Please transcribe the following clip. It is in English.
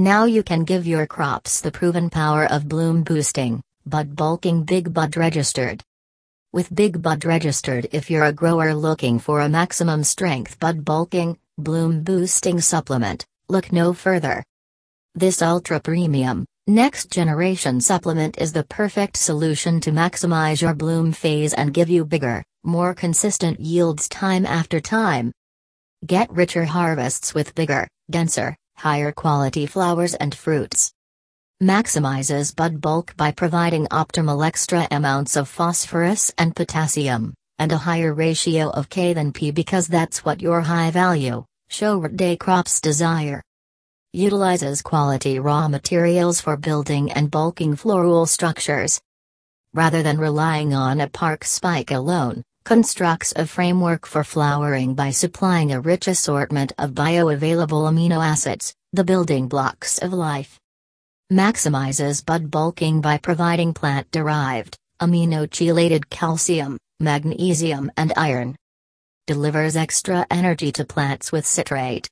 Now you can give your crops the proven power of bloom boosting, bud bulking Big Bud registered. With Big Bud registered, if you're a grower looking for a maximum strength bud bulking, bloom boosting supplement, look no further. This ultra premium, next generation supplement is the perfect solution to maximize your bloom phase and give you bigger, more consistent yields time after time. Get richer harvests with bigger, denser, higher quality flowers and fruits. Maximizes bud bulk by providing optimal extra amounts of phosphorus and potassium, and a higher ratio of K than P because that's what your high value, short day crops desire. Utilizes quality raw materials for building and bulking floral structures. Rather than relying on a PK spike alone, constructs a framework for flowering by supplying a rich assortment of bioavailable amino acids, the building blocks of life. Maximizes bud bulking by providing plant derived, amino chelated calcium, magnesium, and iron. Delivers extra energy to plants with citrate,